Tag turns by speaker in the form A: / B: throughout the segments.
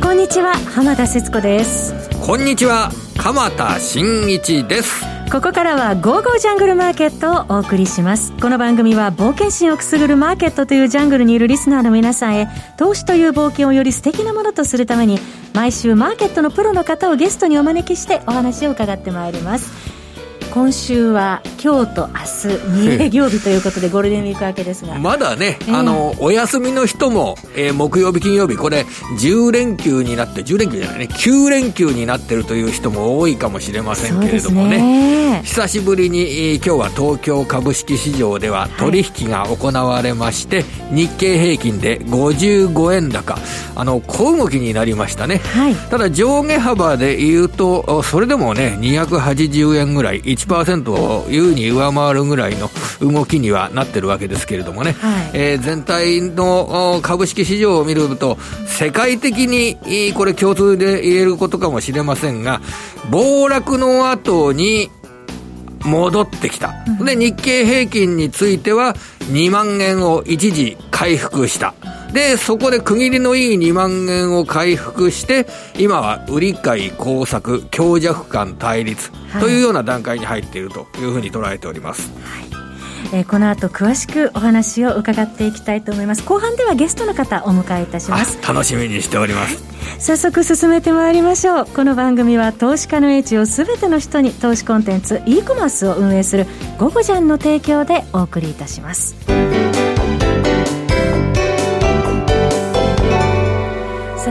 A: んこんにちは浜田節子です。
B: こんにちは鎌田新一です。
A: ここからは「ゴーゴージャングルマーケット」をお送りします。この番組は冒険心をくすぐるマーケットというジャングルにいるリスナーの皆さんへ投資という冒険をより素敵なものとするために毎週マーケットのプロの方をゲストにお招きしてお話を伺ってまいります今週は今日と明日2営業日ということでゴールデンウィーク明けですが。
B: まだね、えー、あのお休みの人も、えー、木曜日金曜日これ10連休になって10連休じゃないね9連休になってるという人も多いかもしれませんけれどもね、ね、久しぶりに、えー、今日は東京株式市場では取引が行われまして、はい、日経平均で55円高。あの小動きになりましたね、はい、ただ上下幅で言うとそれでもね280円ぐらい1%を優に上回るぐらいの動きにはなってるわけですけれどもね、はい、えー、全体の株式市場を見ると、世界的にこれ共通で言えることかもしれませんが、暴落の後に戻ってきた。で、日経平均については2万円を一時回復した。で、そこで区切りのいい2万円を回復して、今は売り買い工作、強弱感対立というような段階に入っているというふうに捉えております。はい。
A: えー、この後詳しくお話を伺っていきたいと思います。後半ではゲストの方お迎えいたします。
B: 楽しみにしております、
A: 早速進めてまいりましょう。この番組は投資家の英知をすべての人に投資コンテンツ e コマースを運営する「ゴゴジャン」の提供でお送りいたします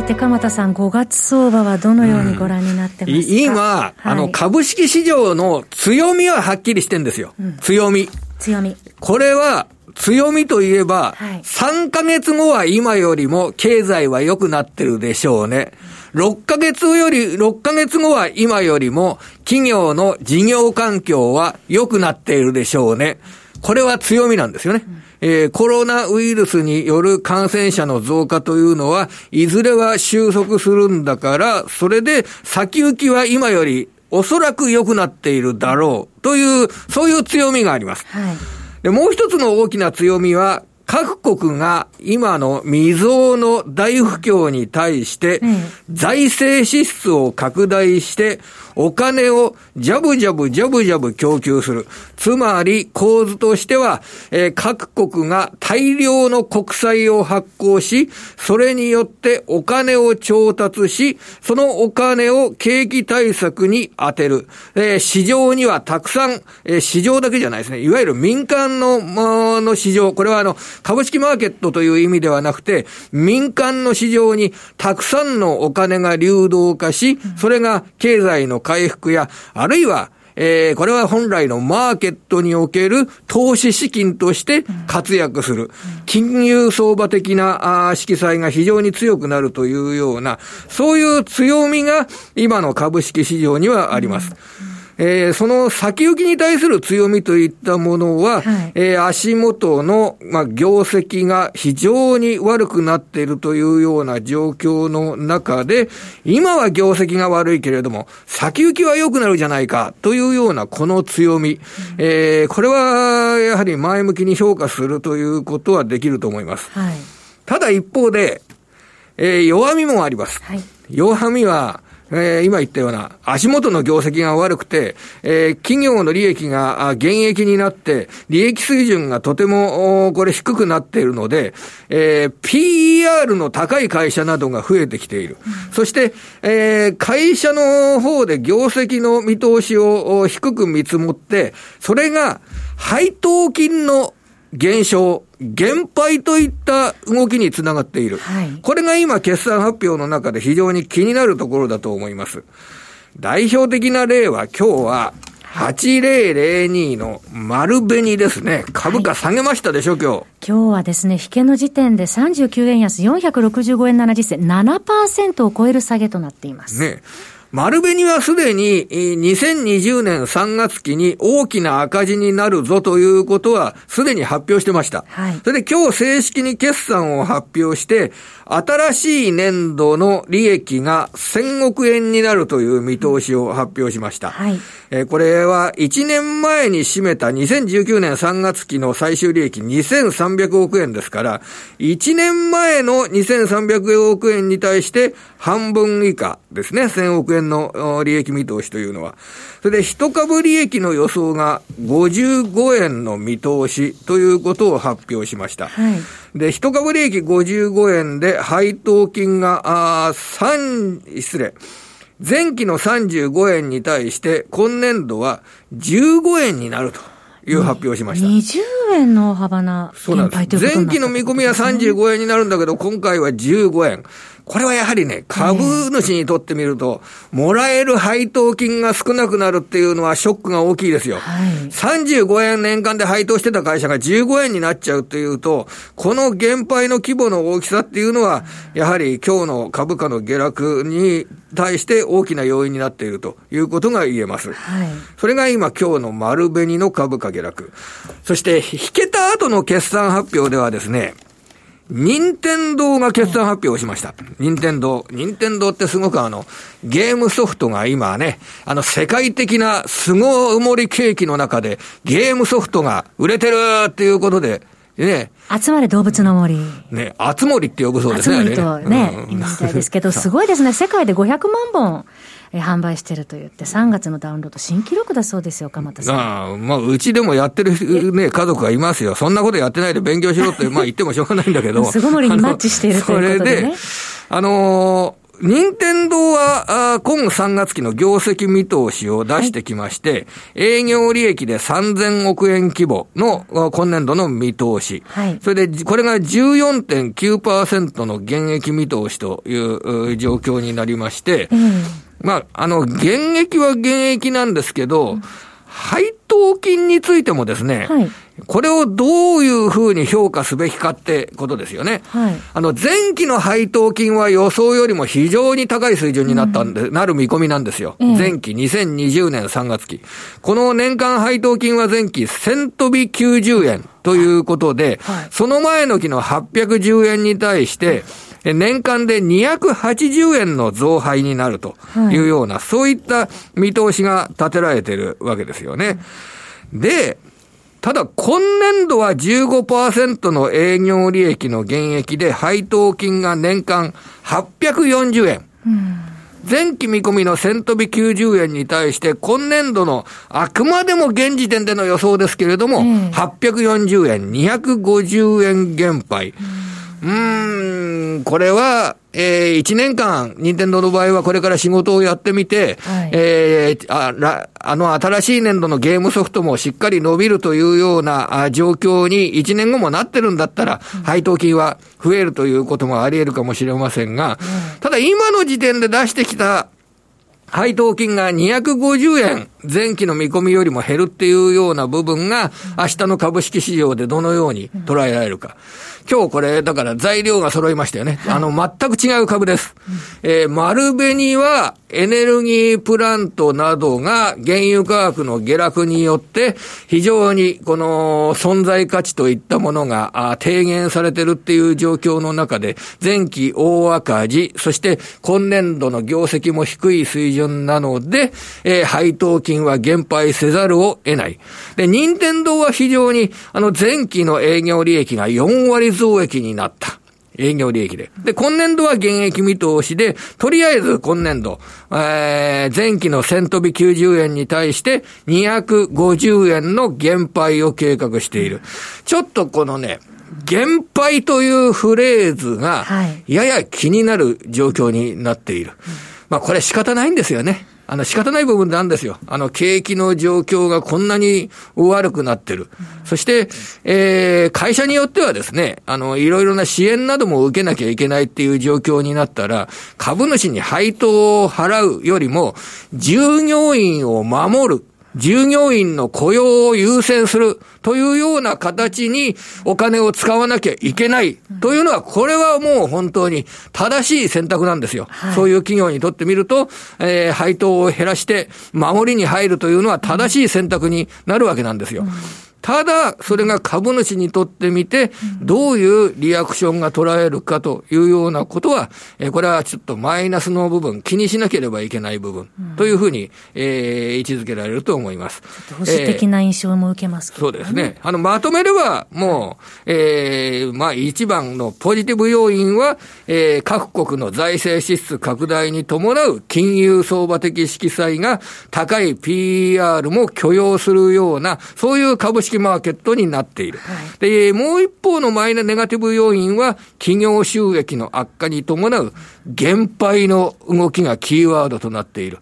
A: て鎌田さん、5月相場はどのようにご覧になってますか、うん、
B: 今、はい、あの、株式市場の強みははっきりしてんですよ。うん、強み。
A: 強み。
B: これは、強みといえば、はい、3ヶ月後は今よりも経済は良くなってるでしょうね。6ヶ月より、6ヶ月後は今よりも企業の事業環境は良くなっているでしょうね。これは強みなんですよね。うんえー、コロナウイルスによる感染者の増加というのは、いずれは収束するんだから、それで先行きは今よりおそらく良くなっているだろうという、そういう強みがあります。はい、でもう一つの大きな強みは、各国が今の未曾有の大不況に対して、財政支出を拡大して、お金をジャブジャブジャブジャブ供給する。つまり構図としては、えー、各国が大量の国債を発行し、それによってお金を調達し、そのお金を景気対策に充てる。えー、市場にはたくさん、えー、市場だけじゃないですね。いわゆる民間の、まの市場。これはあの、株式マーケットという意味ではなくて、民間の市場にたくさんのお金が流動化し、それが経済の回復や、あるいは、えー、これは本来のマーケットにおける投資資金として活躍する。金融相場的なあ色彩が非常に強くなるというような、そういう強みが今の株式市場にはあります。うんえー、その先行きに対する強みといったものは、はい、えー、足元の、まあ、業績が非常に悪くなっているというような状況の中で、今は業績が悪いけれども、先行きは良くなるじゃないかというようなこの強み、うん、えー、これはやはり前向きに評価するということはできると思います。はい、ただ一方で、えー、弱みもあります。はい、弱みは、えー、今言ったような足元の業績が悪くて、えー、企業の利益が減益になって、利益水準がとても、これ低くなっているので、えー、PER の高い会社などが増えてきている。うん、そして、えー、会社の方で業績の見通しを低く見積もって、それが配当金の減少、減配といった動きにつながっている。はい、これが今、決算発表の中で非常に気になるところだと思います。代表的な例は今日は、8002の丸紅ですね。株価下げましたでしょ、今日。
A: 今日はですね、引けの時点で39円安465円70銭、7%を超える下げとなっています。
B: ね。丸紅はすでに2020年3月期に大きな赤字になるぞということはすでに発表してました。はい、それで今日正式に決算を発表して、新しい年度の利益が1000億円になるという見通しを発表しました。はい、えこれは1年前に占めた2019年3月期の最終利益2300億円ですから、1年前の2300億円に対して半分以下ですね、1000億円の利益見通しというのは。それで一株利益の予想が55円の見通しということを発表しました。はい、で、一株利益55円で配当金が、あ3、失礼。前期の35円に対して今年度は15円になると。いう発表をしました。
A: 20円の幅な
B: そうなんです。前期の見込みは35円になるんだけど、今回は15円。これはやはりね、株主にとってみると、もらえる配当金が少なくなるっていうのはショックが大きいですよ。はい、35円年間で配当してた会社が15円になっちゃうっていうと、この減配の規模の大きさっていうのは、やはり今日の株価の下落に対して大きな要因になっているということが言えます。はい、それが今今日の丸紅の株価下落。そして引けた後の決算発表ではですね、任天堂が決算発表をしました。任天堂。任天堂ってすごくあの、ゲームソフトが今ね、あの世界的な凄埋もり景気の中でゲームソフトが売れてるっていうことで、ね。
A: 集まれ動物の森。
B: ね、集まりって呼ぶそうです
A: ね。集まりとね、みたいですけど、すごいですね。世界で500万本。え販売してると言って、3月のダウンロード新記録だそうですよ、鎌田さん。
B: ああ、まあ、うちでもやってるね、家族がいますよ。そんなことやってないで勉強しろって、まあ言ってもしょうがないんだけど。
A: 巣ごもりにマッチしているということで、ね、それで、
B: あのー任天堂は、今3月期の業績見通しを出してきまして、はい、営業利益で3000億円規模の今年度の見通し。はい、それで、これが14.9%の減益見通しという状況になりまして、うんまあ、あの、現役は現役なんですけど、配当金についてもですね、はい、これをどういうふうに評価すべきかってことですよね。はい、あの、前期の配当金は予想よりも非常に高い水準になったんで、うん、なる見込みなんですよ。え前期2020年3月期。この年間配当金は前期1000飛び90円ということで、はい、その前の期の810円に対して、年間で280円の増配になるというような、はい、そういった見通しが立てられているわけですよね。で、ただ、今年度は15%の営業利益の減益で配当金が年間840円。前期見込みの1000飛び90円に対して、今年度のあくまでも現時点での予想ですけれども、840円、250円減配。うーん、これは、えー、1年間、任天堂の場合はこれから仕事をやってみて、はい、えー、ああの新しい年度のゲームソフトもしっかり伸びるというようなあ状況に1年後もなってるんだったら、うん、配当金は増えるということもあり得るかもしれませんが、うん、ただ今の時点で出してきた配当金が250円前期の見込みよりも減るっていうような部分が明日の株式市場でどのように捉えられるか。今日これ、だから材料が揃いましたよね。あの、全く違う株です。えー、丸紅はエネルギープラントなどが原油価格の下落によって非常にこの存在価値といったものが低減されてるっていう状況の中で前期大赤字、そして今年度の業績も低い水準なので、えー、配当金は減配せざるを得ない。で、任天堂は非常にあの前期の営業利益が4割増益になった。営業利益で。で、今年度は減益見通しで、とりあえず今年度、えー、前期の1000飛び90円に対して250円の減配を計画している。ちょっとこのね、減配というフレーズが、やや気になる状況になっている。まあこれ仕方ないんですよね。あの仕方ない部分なんですよ。あの景気の状況がこんなに悪くなってる。そして、えー、会社によってはですね、あの、いろいろな支援なども受けなきゃいけないっていう状況になったら、株主に配当を払うよりも、従業員を守る。従業員の雇用を優先するというような形にお金を使わなきゃいけないというのは、これはもう本当に正しい選択なんですよ。はい、そういう企業にとってみると、えー、配当を減らして守りに入るというのは正しい選択になるわけなんですよ。うんただ、それが株主にとってみて、どういうリアクションが捉えるかというようなことは、えこれはちょっとマイナスの部分、気にしなければいけない部分、というふうに、えー、位置づけられると思います。
A: 保守的な印象も受けますけ
B: ど、ねそうですね。あの、まとめれば、もう、えー、まあ、一番のポジティブ要因は、えー、各国の財政支出拡大に伴う金融相場的色彩が高い PR も許容するような、そういう株式式マーケットになっている。はい、で、もう一方のマイナネガティブ要因は、企業収益の悪化に伴う減配の動きがキーワードとなっている。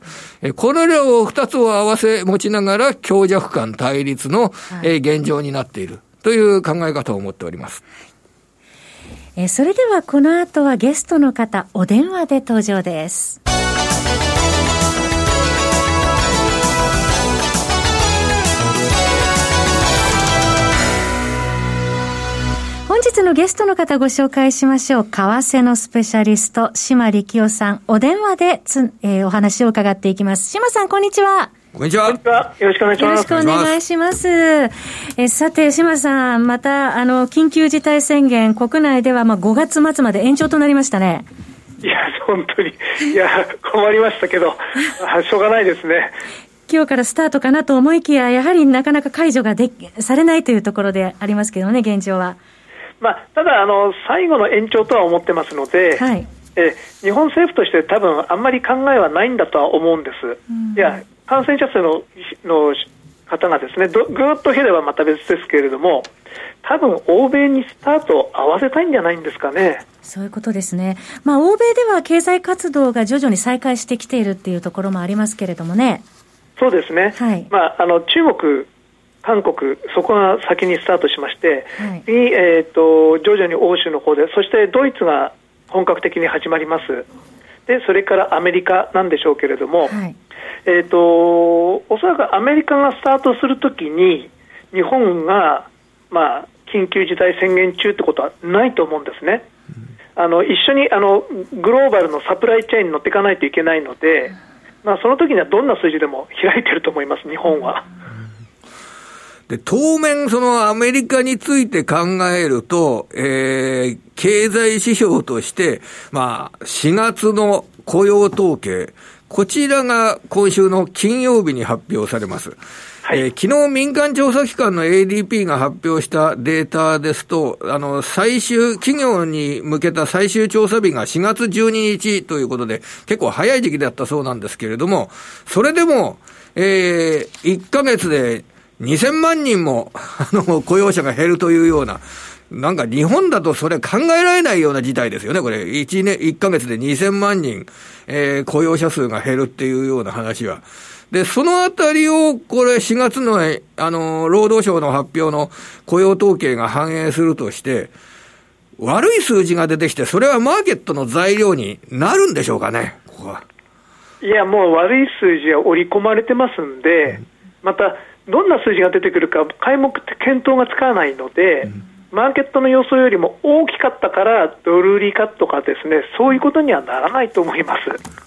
B: これらを二つを合わせ持ちながら強弱感対立の現状になっているという考え方を持っております。
A: えそれではこの後はゲストの方、お電話で登場です。本日のゲストの方ご紹介しましょう。為替のスペシャリスト、島力夫さん、お電話でつ、えー、お話を伺っていきます。島さん、こんにちは。
B: こんにちは。よ
C: ろしくお願いします。よろしくお
A: 願いします。えさて、島さん、また、あの、緊急事態宣言、国内では、まあ、5月末まで延長となりましたね。
C: いや、本当に、いや、困りましたけど、しょうがないですね。
A: 今日からスタートかなと思いきや、やはりなかなか解除がでされないというところでありますけどね、現状は。
C: まあ、ただあの、最後の延長とは思ってますので、はい、え日本政府として多分あんまり考えはないんだとは思うんです。うん、いや感染者数のの方がですねぐっと減ればまた別ですけれども、多分欧米にスタートを合わせたいんじゃないんですかね。
A: そういうことですね。まあ、欧米では経済活動が徐々に再開してきているっていうところもありますけれどもね。
C: そうですね。はい。まあ、あの、中国韓国、そこが先にスタートしまして、はい、えーと、徐々に欧州の方で、そしてドイツが本格的に始まります。でそれからアメリカなんでしょうけれども、はい、えーと、おそらくアメリカがスタートするときに、日本が、まあ、緊急事態宣言中ってことはないと思うんですね。あの一緒にあのグローバルのサプライチェーンに乗っていかないといけないので、まあ、その時にはどんな数字でも開いてると思います、日本は。
B: で、当面そのアメリカについて考えると、えー、経済指標として、まあ、4月の雇用統計、こちらが今週の金曜日に発表されます。はい、えー、昨日民間調査機関の ADP が発表したデータですと、あの、最終、企業に向けた最終調査日が4月12日ということで、結構早い時期だったそうなんですけれども、それでも、えー、1ヶ月で2000万人も、あの、雇用者が減るというような、なんか日本だとそれ考えられないような事態ですよね、これ。1年、1ヶ月で2000万人、えー、雇用者数が減るっていうような話は。で、そのあたりを、これ4月の、あの、労働省の発表の雇用統計が反映するとして、悪い数字が出てきて、それはマーケットの材料になるんでしょうかね、ここは。
C: いや、もう悪い数字は織り込まれてますんで、また、どんな数字が出てくるか、皆目って見当がつかないので、うん、マーケットの予想よりも大きかったから、ドル売りかとかですね、そういうことにはならないと思います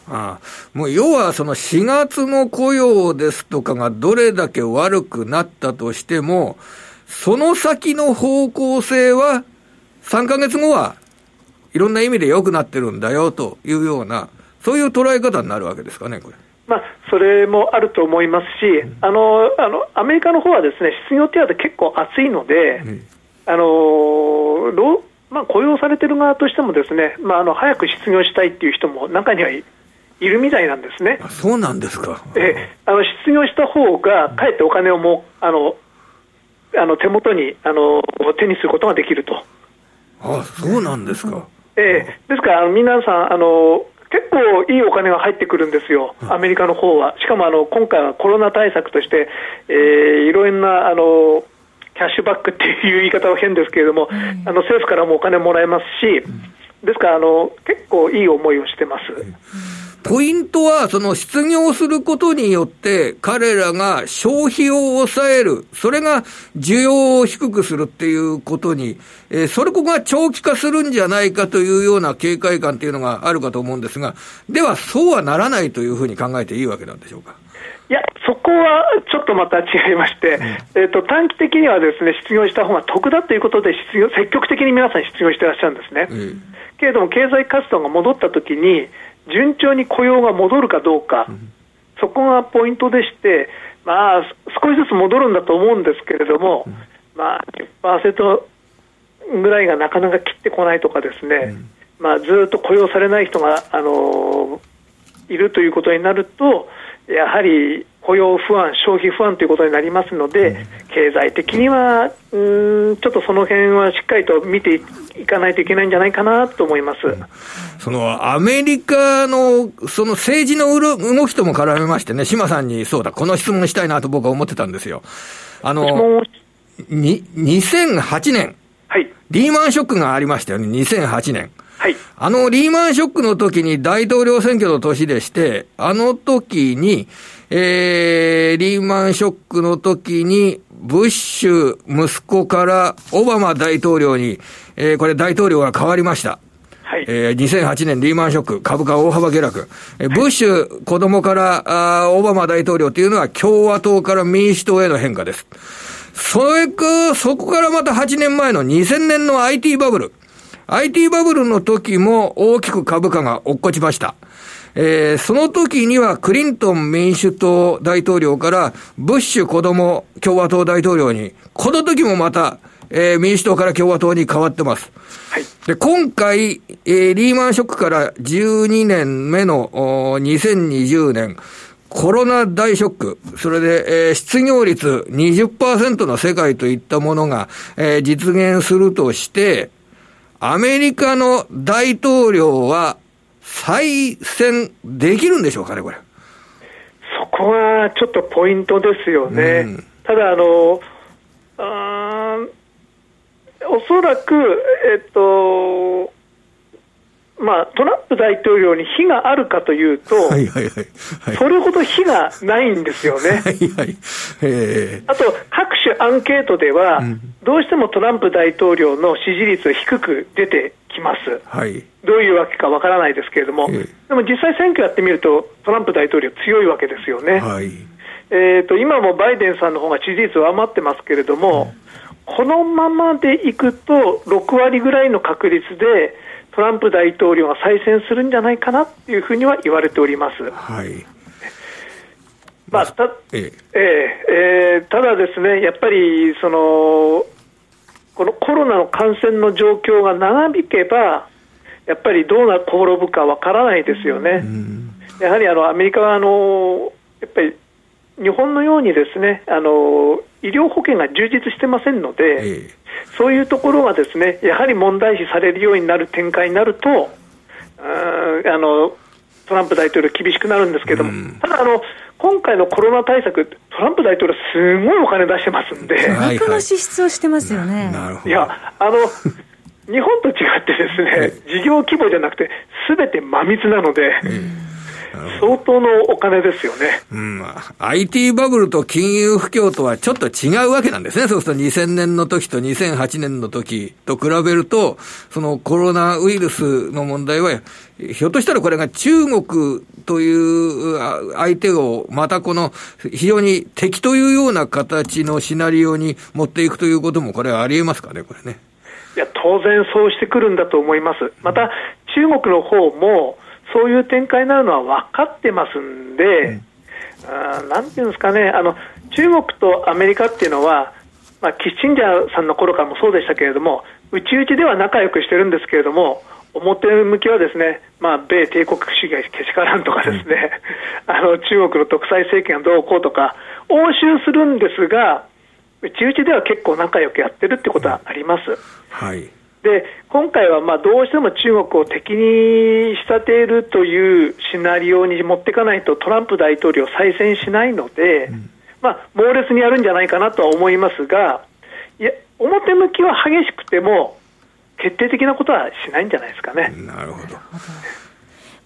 B: ああもう要は、その4月の雇用ですとかがどれだけ悪くなったとしても、その先の方向性は、3か月後はいろんな意味で良くなってるんだよというような、そういう捉え方になるわけですかね、これ。
C: まあ、それもあると思いますし、あのあのアメリカの方はですね失業手当結構厚いので、あのまあ、雇用されてる側としてもですね、まあ、あの早く失業したいっていう人も中にはいるみたいなんですね。
B: そうなんですか。
C: えあの失業した方がかえってお金をもあのあの手元にあの手にすることができると。
B: あそうなんですか。
C: ええ、ですから皆さんあの結構いいお金が入ってくるんですよ、アメリカの方は。しかもあの今回はコロナ対策として、えー、いろんなあのキャッシュバックっていう言い方は変ですけれども、うん、あの政府からもお金もらえますし、ですからあの結構いい思いをしてます。
B: ポイントは、その失業することによって、彼らが消費を抑える、それが需要を低くするっていうことに、えー、それこが長期化するんじゃないかというような警戒感っていうのがあるかと思うんですが、では、そうはならないというふうに考えていいわけなんでしょうか？
C: いや、そこはちょっとまた違いまして、うん、えーと、短期的にはですね失業した方が得だということで失業、積極的に皆さん失業してらっしゃるんですね。うん、けれども、経済活動が戻ったときに、順調に雇用が戻るかどうか、うん、そこがポイントでして、まあ、少しずつ戻るんだと思うんですけれども、まあ、10%ぐらいがなかなか切ってこないとかですね、まあ、ずっと雇用されない人が、あのー、いるということになると、やはり雇用不安、消費不安ということになりますので、経済的には、うんちょっとその辺はしっかりと見ていかないといけないんじゃないかなと思います。
B: そのアメリカのその政治の動きとも絡めましてね、島さんにそうだ、この質問したいなと僕は思ってたんですよ。あの、に2008年、はい、リーマンショックがありましたよね、2008年。はい。あの、リーマンショックの時に大統領選挙の年でして、あの時に、えー、リーマンショックの時に、ブッシュ息子からオバマ大統領に、えー、これ大統領が変わりました。はい。えー、2008年リーマンショック、株価大幅下落。えー、ブッシュ子供からあオバマ大統領っていうのは共和党から民主党への変化です。それか、そこからまた8年前の2000年の IT バブル。IT バブルの時も大きく株価が落っこちました。えー、その時にはクリントン民主党大統領からブッシュ子供共和党大統領に、この時もまた、えー、民主党から共和党に変わってます。はい、で、今回、えー、リーマンショックから12年目の2020年、コロナ大ショック、それで、えー、失業率20%の世界といったものが、えー、実現するとして、アメリカの大統領は再選できるんでしょうかね、これ。
C: そこはちょっとポイントですよね。うん、ただ、あの、あおそらく、えっと、まあ、トランプ大統領に非があるかというと、はいはいはいはい、それほど非がないんですよね。はいはい。え。ー、あと、各種アンケートでは、うん、どうしてもトランプ大統領の支持率は低く出てきます、はい、どういうわけかわからないですけれども、えー、でも実際選挙やってみると、トランプ大統領強いわけですよね。はい、えーと、今もバイデンさんの方が支持率上回ってますけれども、うん、このままでいくと、6割ぐらいの確率で、トランプ大統領が再選するんじゃないかなっていうふうには言われております。はい。まあ、た、えええー、ただですね、やっぱり、その、このコロナの感染の状況が長引けば、やっぱりどうな転ぶかわからないですよね。やはりあのアメリカはあのやっぱり日本のようにですねあの医療保険が充実してませんので、ええ、そういうところがですねやはり問題視されるようになる展開になると、あのトランプ大統領、厳しくなるんですけども、うん、ただあの、今回のコロナ対策、トランプ大統領、すごいお金出してますんで、
A: 多額の支出をしてますよね。
C: いやあの日本と違ってですね、事業規模じゃなくて、すべて真水なので、うん相当のお金ですよね。
B: うん。IT バブルと金融不況とはちょっと違うわけなんですね。そうすると2000年の時と2008年の時と比べると、そのコロナウイルスの問題は、ひょっとしたらこれが中国という相手をまたこの非常に敵というような形のシナリオに持っていくということもこれはありえますかね、これね。
C: いや、当然そうしてくるんだと思います。また、中国の方も、そういう展開になるのは分かってますんで、うん、なんていうんですかね、あの中国とアメリカっていうのは、まあ、キッチンジャーさんの頃からもそうでしたけれども、内々では仲良くしてるんですけれども、表向きはですね、まあ、米帝国主義がけしからんとかですね、うん、あの中国の独裁政権がどうこうとか、応酬するんですが、内々では結構仲良くやってるってことはあります。はいで今回はまあどうしても中国を敵に仕立てるというシナリオに持っていかないとトランプ大統領再選しないので、うん、まあ、猛烈にやるんじゃないかなとは思いますがいや表向きは激しくても決定的なことはしないんじゃないですかね。
B: なるほど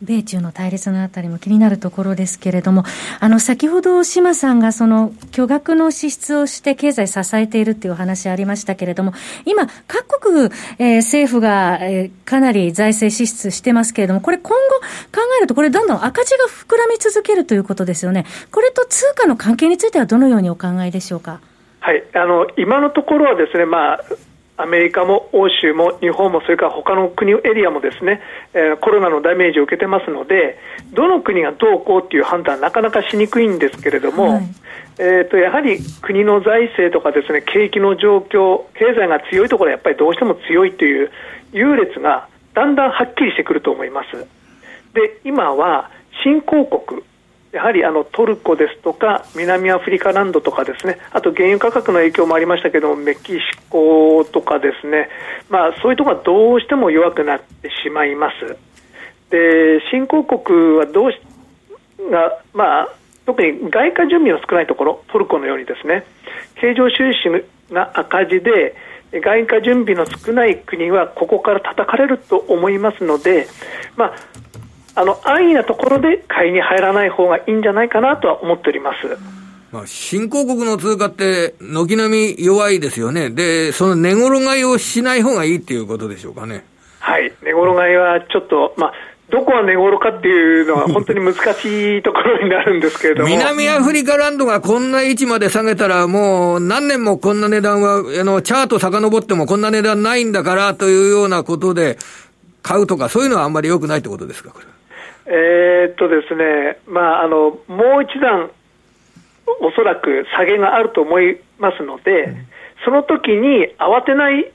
A: 米中の対立のあたりも気になるところですけれども、あの、先ほど島さんがその巨額の支出をして経済支えているっていうお話ありましたけれども、今、各国、えー、政府が、えー、かなり財政支出してますけれども、これ今後考えると、これどんどん赤字が膨らみ続けるということですよね。これと通貨の関係についてはどのようにお考えでしょうか？
C: はい、あの今のところはですね、まあ、アメリカも欧州も日本もそれから他の国エリアもですね、えー、コロナのダメージを受けてますのでどの国がどうこうという判断はなかなかしにくいんですけれども、はい、えーと、やはり国の財政とかですね景気の状況経済が強いところはやっぱりどうしても強いという優劣がだんだんはっきりしてくると思います。で今は新興国やはりあのトルコですとか南アフリカランドとかですねあと原油価格の影響もありましたけどメキシコとかですね、まあ、そういうところがどうしても弱くなってしまいます。で新興国はどうしが、まあ、特に外貨準備の少ないところトルコのようにですね経常収支が赤字で外貨準備の少ない国はここから叩かれると思いますので、まあ、あの安易なところで買いに入らない方がいいんじゃないかなとは思っております。
B: まあ、新興国の通貨って、軒並み弱いですよね。で、その値頃買いをしない方がいいっていうことでしょうかね。
C: はい。値頃買いはちょっと、まあ、どこは値頃かっていうのは本当に難しいところになるんですけれども。
B: 南アフリカランドがこんな位置まで下げたら、もう何年もこんな値段は、あの、チャート遡ってもこんな値段ないんだからというようなことで買うとか、そういうのはあんまり良くないってことですか、これ。
C: えー、っとですね、まあ、あのもう一段、おそらく下げがあると思いますので、うん、その時に慌てない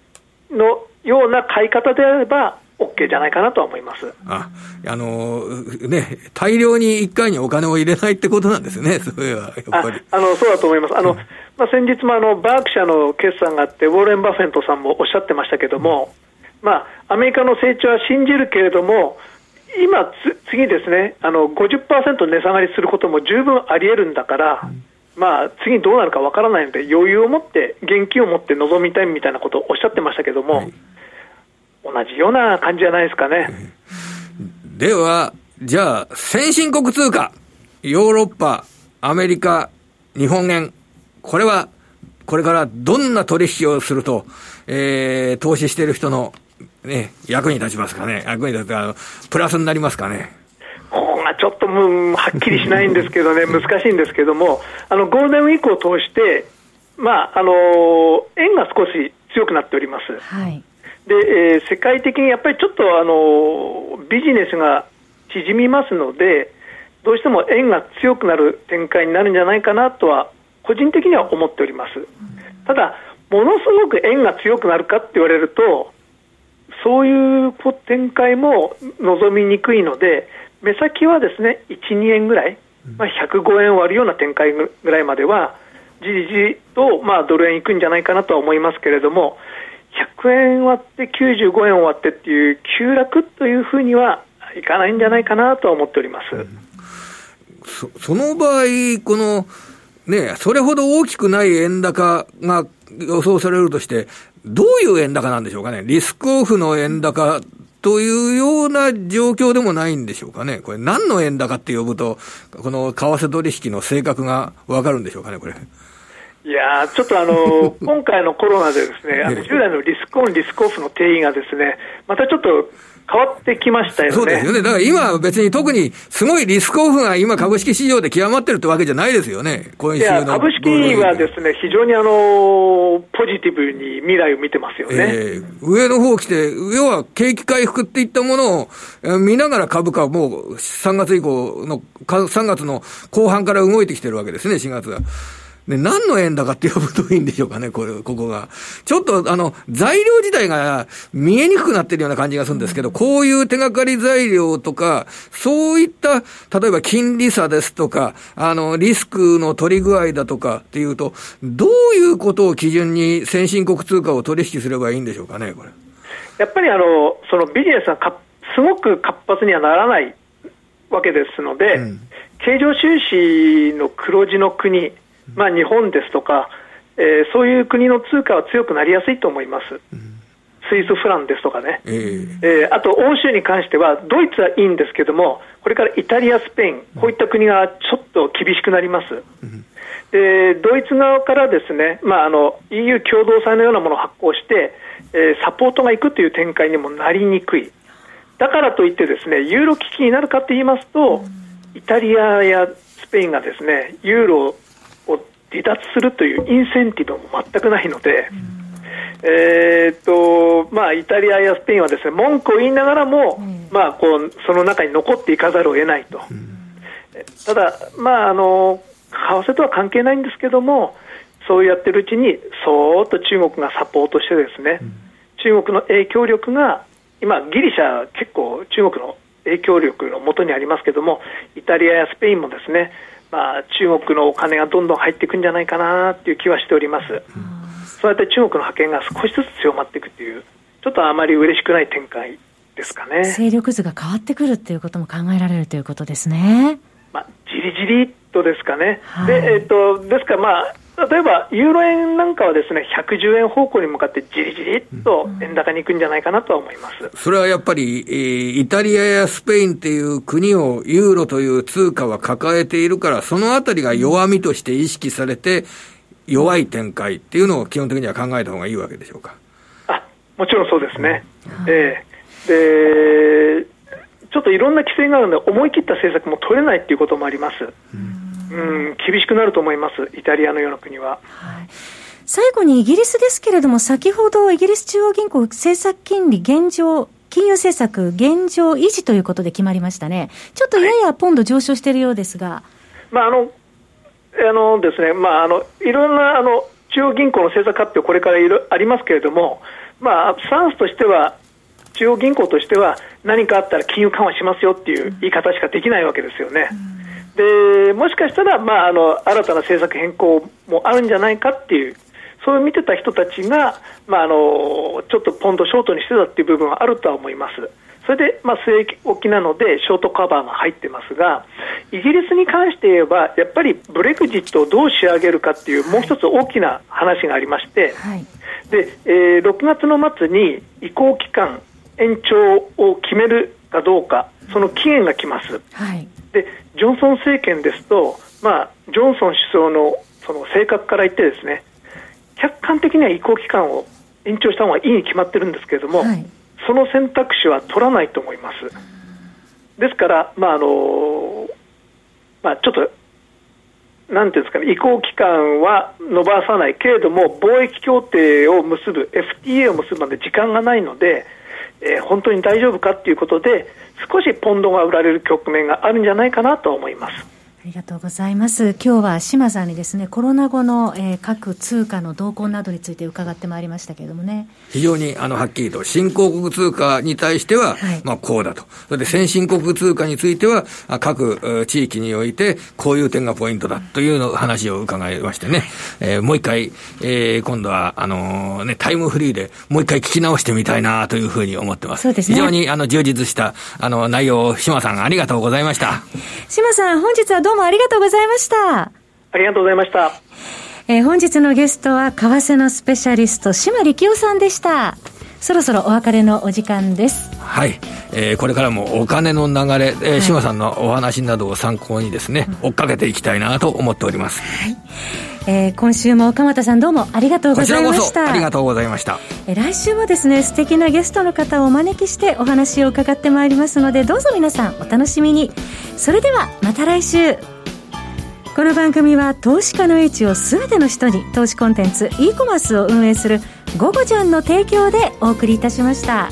C: のような買い方であれば、OK じゃないかなと思います。
B: ああのね、大量に1回にお金を入れないってことなんですね、それはやっぱり。
C: あのそうだと思います、あの、うん、まあ、先日もあのバーク社の決算があって、ウォーレン・バフェントさんもおっしゃってましたけども、うん、まあ、アメリカの成長は信じるけれども、今次ですね、あの50%値下がりすることも十分あり得るんだから、うん、まあ、次どうなるかわからないので、余裕を持って、現金を持って臨みたいみたいなことをおっしゃってましたけども、はい、同じような感じじゃないですかね。
B: では、じゃあ、先進国通貨、ヨーロッパ、アメリカ、日本円、これは、これからどんな取引をすると、えー、投資している人のね、役に立ちますかね、役に立つあのプラスになりますかね。
C: ここがちょっともうはっきりしないんですけどね、難しいんですけども、あのゴールデンウィークを通して、まああの円が少し強くなっております。はいでえー、世界的にやっぱりちょっとあのビジネスが縮みますので、どうしても円が強くなる展開になるんじゃないかなとは、個人的には思っております。ただ、ものすごく円が強くなるかって言われると、そういう展開も望みにくいので、目先はですね1、2円ぐらい、まあ、105円割るような展開ぐらいまでは、じりじりと、まあ、ドル円いくんじゃないかなとは思いますけれども、100円割って95円割ってっていう急落というふうにはいかないんじゃないかなとは思っております。うん、
B: そその場合、この、ね、それほど大きくない円高が予想されるとして、どういう円高なんでしょうかね？リスクオフの円高というような状況でもないんでしょうかね？これ何の円高って呼ぶと、この為替取引の性格がわかるんでしょうかね、これ。
C: いやちょっとあの、今回のコロナでですね、あの従来のリスクオン、リスクオフの定義がですね、またちょっと変わってきましたよね。
B: そうですよね。だから今別に特にすごいリスクオフが今株式市場で極まってるってわけじゃないですよね？今週の。
C: 株式はですね、非常にあの、ポジティブに未来を見てますよね。え
B: ー、上の方来て、要は景気回復っていったものを見ながら株価もう3月以降の、3月の後半から動いてきてるわけですね、4月は。ね、何の円高って呼ぶといいんでしょうかね、これ、ここが。ちょっと、あの、材料自体が見えにくくなってるような感じがするんですけど、こういう手がかり材料とか、そういった、例えば金利差ですとか、あの、リスクの取り具合だとかっていうと、どういうことを基準に先進国通貨を取引すればいいんでしょうかね、これ。
C: やっぱりあの、そのビジネスがすごく活発にはならないわけですので、うん、経常収支の黒字の国、まあ、日本ですとか、えー、そういう国の通貨は強くなりやすいと思います。スイスフランですとかね、えー、えー、あと欧州に関しては、ドイツはいいんですけども、これからイタリア、スペイン、こういった国がちょっと厳しくなります。でドイツ側からですね、まあ、あの EU 共同債のようなものを発行して、えー、サポートがいくという展開にもなりにくい、だからといってですねユーロ危機になるかと言いますと、イタリアやスペインがですねユーロを離脱するというインセンティブも全くないので。えーとまあ、イタリアやスペインはですね文句を言いながらも、まあ、こうその中に残っていかざるを得ないと、ただ、まああの、為替とは関係ないんですけども、そうやってるうちに、そーっと中国がサポートしてですね、中国の影響力が、今、ギリシャ、結構中国の影響力のもとにありますけども、イタリアやスペインもですね、まあ、中国のお金がどんどん入っていくんじゃないかなという気はしております。そうやって中国の覇権が少しずつ強まっていくという、ちょっとあまり嬉しくない展開ですかね。
A: 勢力図が変わってくるということも考えられるということですね。
C: まあ、じりじりとですかね。はい、で、えっ、ー、と、ですからまあ、例えばユーロ円なんかはですね110円方向に向かってじりじりっと円高に行くんじゃないかなとは思います、
B: それはやっぱり、えー、イタリアやスペインっていう国をユーロという通貨は抱えているから、そのあたりが弱みとして意識されて、弱い展開っていうのを基本的には考えた方がいいわけでしょうか。
C: あもちろんそうですね。えー、でちょっといろんな規制があるので、思い切った政策も取れないっていうこともあります。うんうん厳しくなると思います、イタリアのような国は。はい
A: 最後にイギリスですけれども、先ほどイギリス中央銀行政策金利現状、金融政策現状維持ということで決まりましたね。ちょっとややポンド上昇しているようですが。はい、
C: まあ、あの、あのですね、まあ、あの、いろんな、あの、中央銀行の政策発表、これからいろありますけれども、まあ、スタンスとしては、中央銀行としては、何かあったら金融緩和しますよっていう言い方しかできないわけですよね。うんでもしかしたら、まあ、あの新たな政策変更もあるんじゃないかっていう、そう見てた人たちが、まあ、あのちょっとポンドショートにしてたっていう部分はあるとは思います。それで、まあ、据え置きなので、ショートカバーが入ってますが、イギリスに関して言えば、やっぱりブレグジットをどう仕上げるかっていう、もう一つ大きな話がありまして、はい、でえー、6月の末に移行期間延長を決めるかどうか、その期限が来ます。はいでジョンソン政権ですと、まあ、ジョンソン首相のその性格から言ってですね客観的には移行期間を延長した方がいいに決まってるんですけれども、はい、その選択肢は取らないと思います。ですから、まああのまあ、ちょっとなんていうんですかね、移行期間は伸ばさないけれども、貿易協定を結ぶ、FTA を結ぶまで時間がないので、えー、本当に大丈夫かということで、少しポンドが売られる局面があるんじゃないかなと思います。
A: ありがとうございます。今日は島さんにですね、コロナ後の、えー、各通貨の動向などについて伺ってまいりましたけれどもね。
B: 非常に、あの、はっきりと、新興国通貨に対しては、はい、まあ、こうだと。それで、先進国通貨については、各地域において、こういう点がポイントだというの話を伺いましてね、えー、もう一回、えー、今度は、あのー、ね、タイムフリーでもう一回聞き直してみたいなというふうに思ってます。そうですね。非常に、あの、充実した、あの、内容を、島さんありがとうございました。
A: 島さん、本日はどうもありがとうございました。
C: ありがとうございました。
A: えー、本日のゲストは、為替のスペシャリスト、島力夫さんでした。そろそろお別れのお時間です。
B: はい。えー、これからもお金の流れ、えー、はい、島さんのお話などを参考にですね、うん、追っかけていきたいなと思っております。はい。
A: えー、今週も岡本さんどうもありがとうございました。
B: ありがとうございました、
A: えー、来週もですね素敵なゲストの方をお招きしてお話を伺ってまいりますのでどうぞ皆さんお楽しみに。それではまた来週。この番組は投資家の位置を全ての人に投資コンテンツ e コマースを運営する「ゴゴジャン」の提供でお送りいたしました。